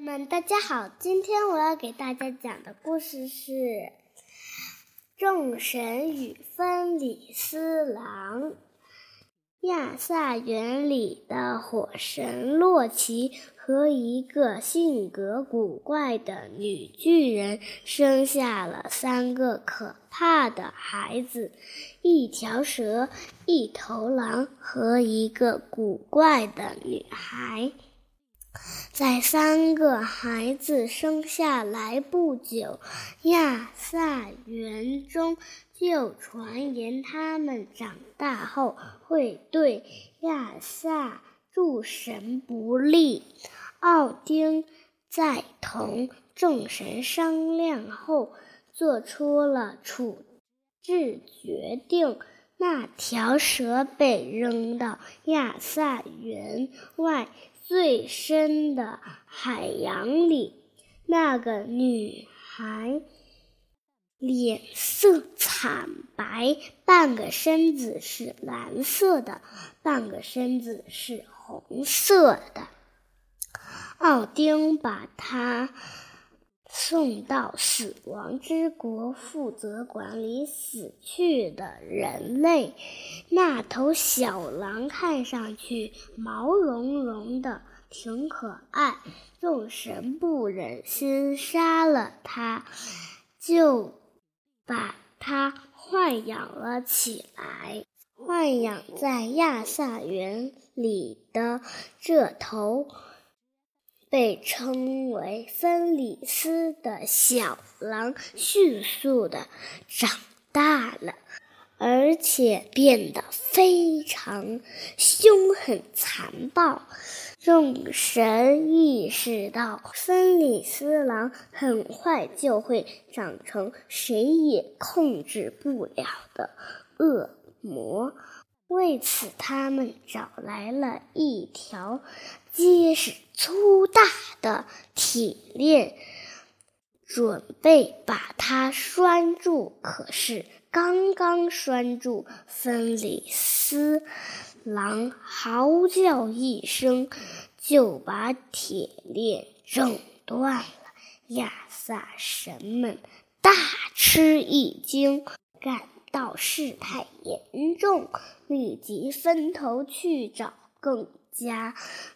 们大家好，今天我要给大家讲的故事是《众神与芬里斯郎》。亚萨园里的火神洛奇和一个性格古怪的女巨人生下了三个可怕的孩子：一条蛇、一头狼和一个古怪的女孩。在三个孩子生下来不久，亚萨园中就传言他们长大后会对亚萨诸神不利。奥丁在同众神商量后，做出了处置决定：那条蛇被扔到亚萨园外。最深的海洋里，那个女孩脸色惨白，半个身子是蓝色的，半个身子是红色的。奥丁把她。送到死亡之国，负责管理死去的人类。那头小狼看上去毛茸茸的，挺可爱。众神不忍心杀了它，就把它豢养了起来。豢养在亚萨园里的这头。被称为芬里斯的小狼迅速的长大了，而且变得非常凶狠残暴。众神意识到，芬里斯狼很快就会长成谁也控制不了的恶魔。为此，他们找来了一条结实粗大的铁链，准备把它拴住。可是，刚刚拴住，芬里斯狼嚎叫一声，就把铁链挣断了。亚萨神们大吃一惊，干。到事态严重，立即分头去找更加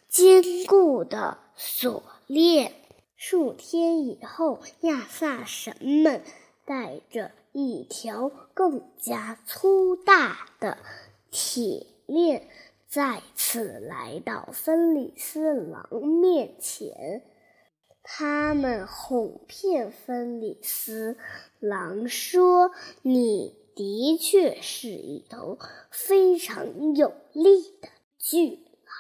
坚固的锁链。数天以后，亚萨神们带着一条更加粗大的铁链，再次来到芬里斯狼面前。他们哄骗芬里斯狼说：“你。”的确是一头非常有力的巨狼。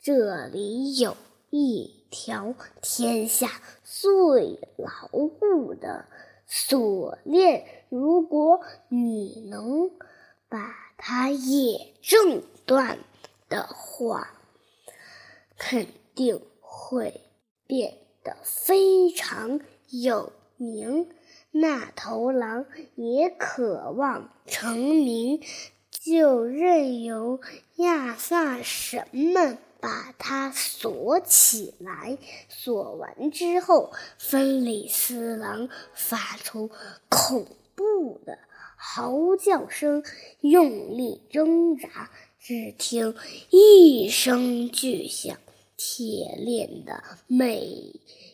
这里有一条天下最牢固的锁链，如果你能把它也挣断的话，肯定会变得非常有名。那头狼也渴望成名，就任由亚萨神们把它锁起来。锁完之后，芬里斯狼发出恐怖的嚎叫声，用力挣扎。只听一声巨响，铁链的每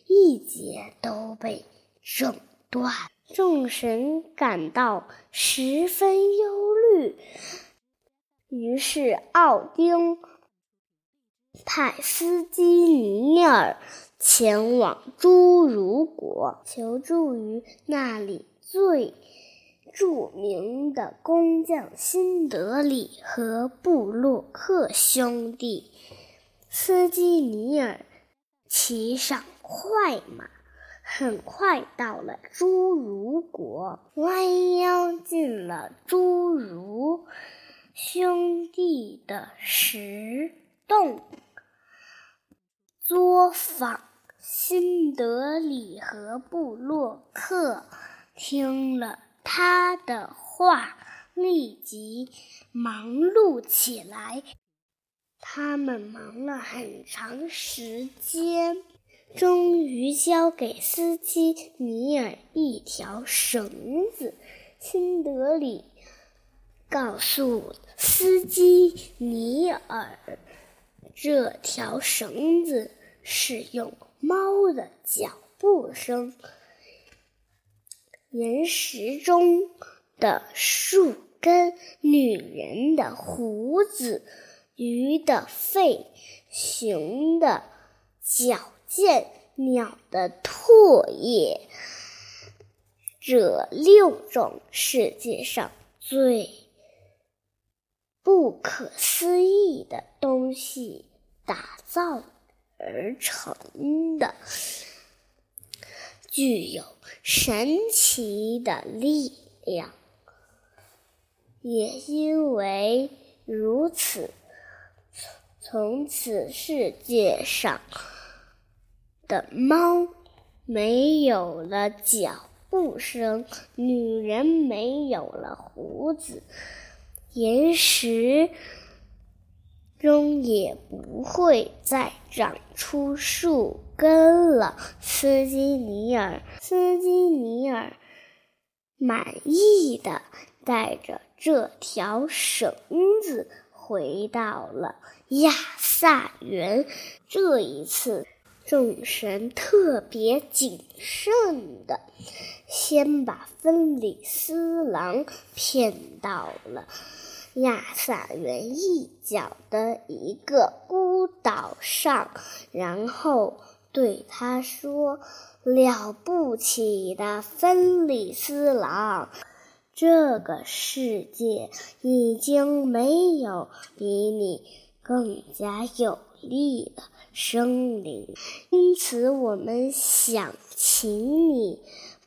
一节都被挣。断，众神感到十分忧虑。于是，奥丁派斯基尼尔前往侏儒国，求助于那里最著名的工匠辛德里和布洛克兄弟。斯基尼尔骑上快马。很快到了侏儒国，弯腰进了侏儒兄弟的石洞，作坊。辛德里和布洛克听了他的话，立即忙碌起来。他们忙了很长时间。终于交给司机尼尔一条绳子。辛德里告诉司机尼尔，这条绳子是用猫的脚步声、岩石中的树根、女人的胡子、鱼的肺、熊的脚见、鸟的唾液。这六种世界上最不可思议的东西打造而成的，具有神奇的力量。也因为如此，从此世界上的猫没有了脚。步声，女人没有了胡子，岩石中也不会再长出树根了。斯基尼尔，斯基尼尔满意的带着这条绳子回到了亚萨园。这一次。众神特别谨慎的，先把芬里斯狼骗到了亚萨园一角的一个孤岛上，然后对他说：“了不起的芬里斯狼，这个世界已经没有比你更加有。”力的生灵，因此我们想请你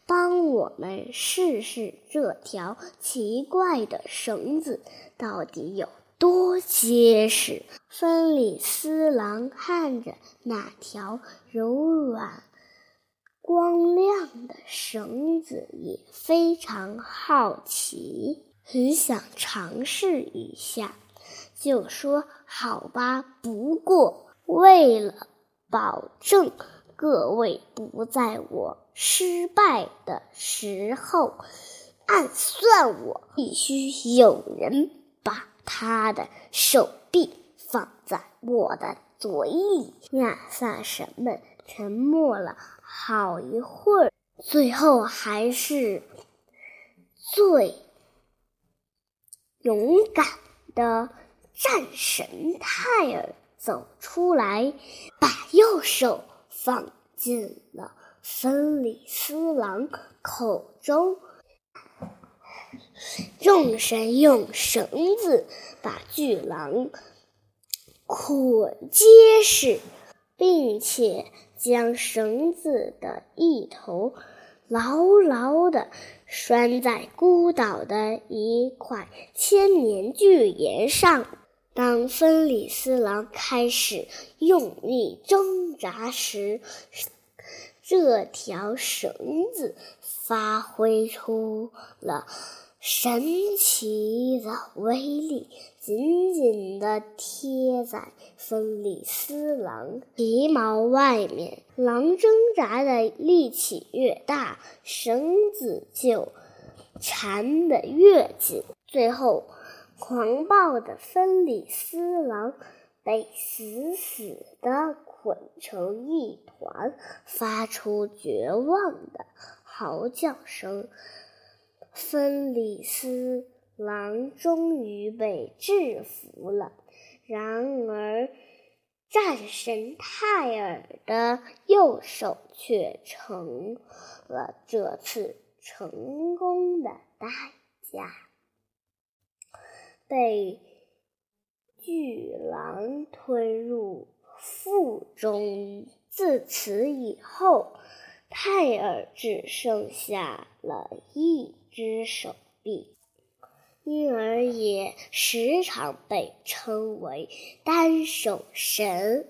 帮我们试试这条奇怪的绳子到底有多结实。芬里斯狼看着那条柔软、光亮的绳子，也非常好奇，很想尝试一下。就说好吧，不过为了保证各位不在我失败的时候暗算我，必须有人把他的手臂放在我的嘴里。亚萨神们沉默了好一会儿，最后还是最勇敢的。战神泰尔走出来，把右手放进了芬里斯狼口中。众神用绳子把巨狼捆结实，并且将绳子的一头牢牢地拴在孤岛的一块千年巨岩上。当芬里斯狼开始用力挣扎时，这条绳子发挥出了神奇的威力，紧紧地贴在芬里斯狼皮毛外面。狼挣扎的力气越大，绳子就缠得越紧，最后。狂暴的芬里斯狼被死死的捆成一团，发出绝望的嚎叫声。芬里斯狼终于被制服了，然而战神泰尔的右手却成了这次成功的代价。被巨狼吞入腹中。自此以后，泰尔只剩下了一只手臂，因而也时常被称为单手神。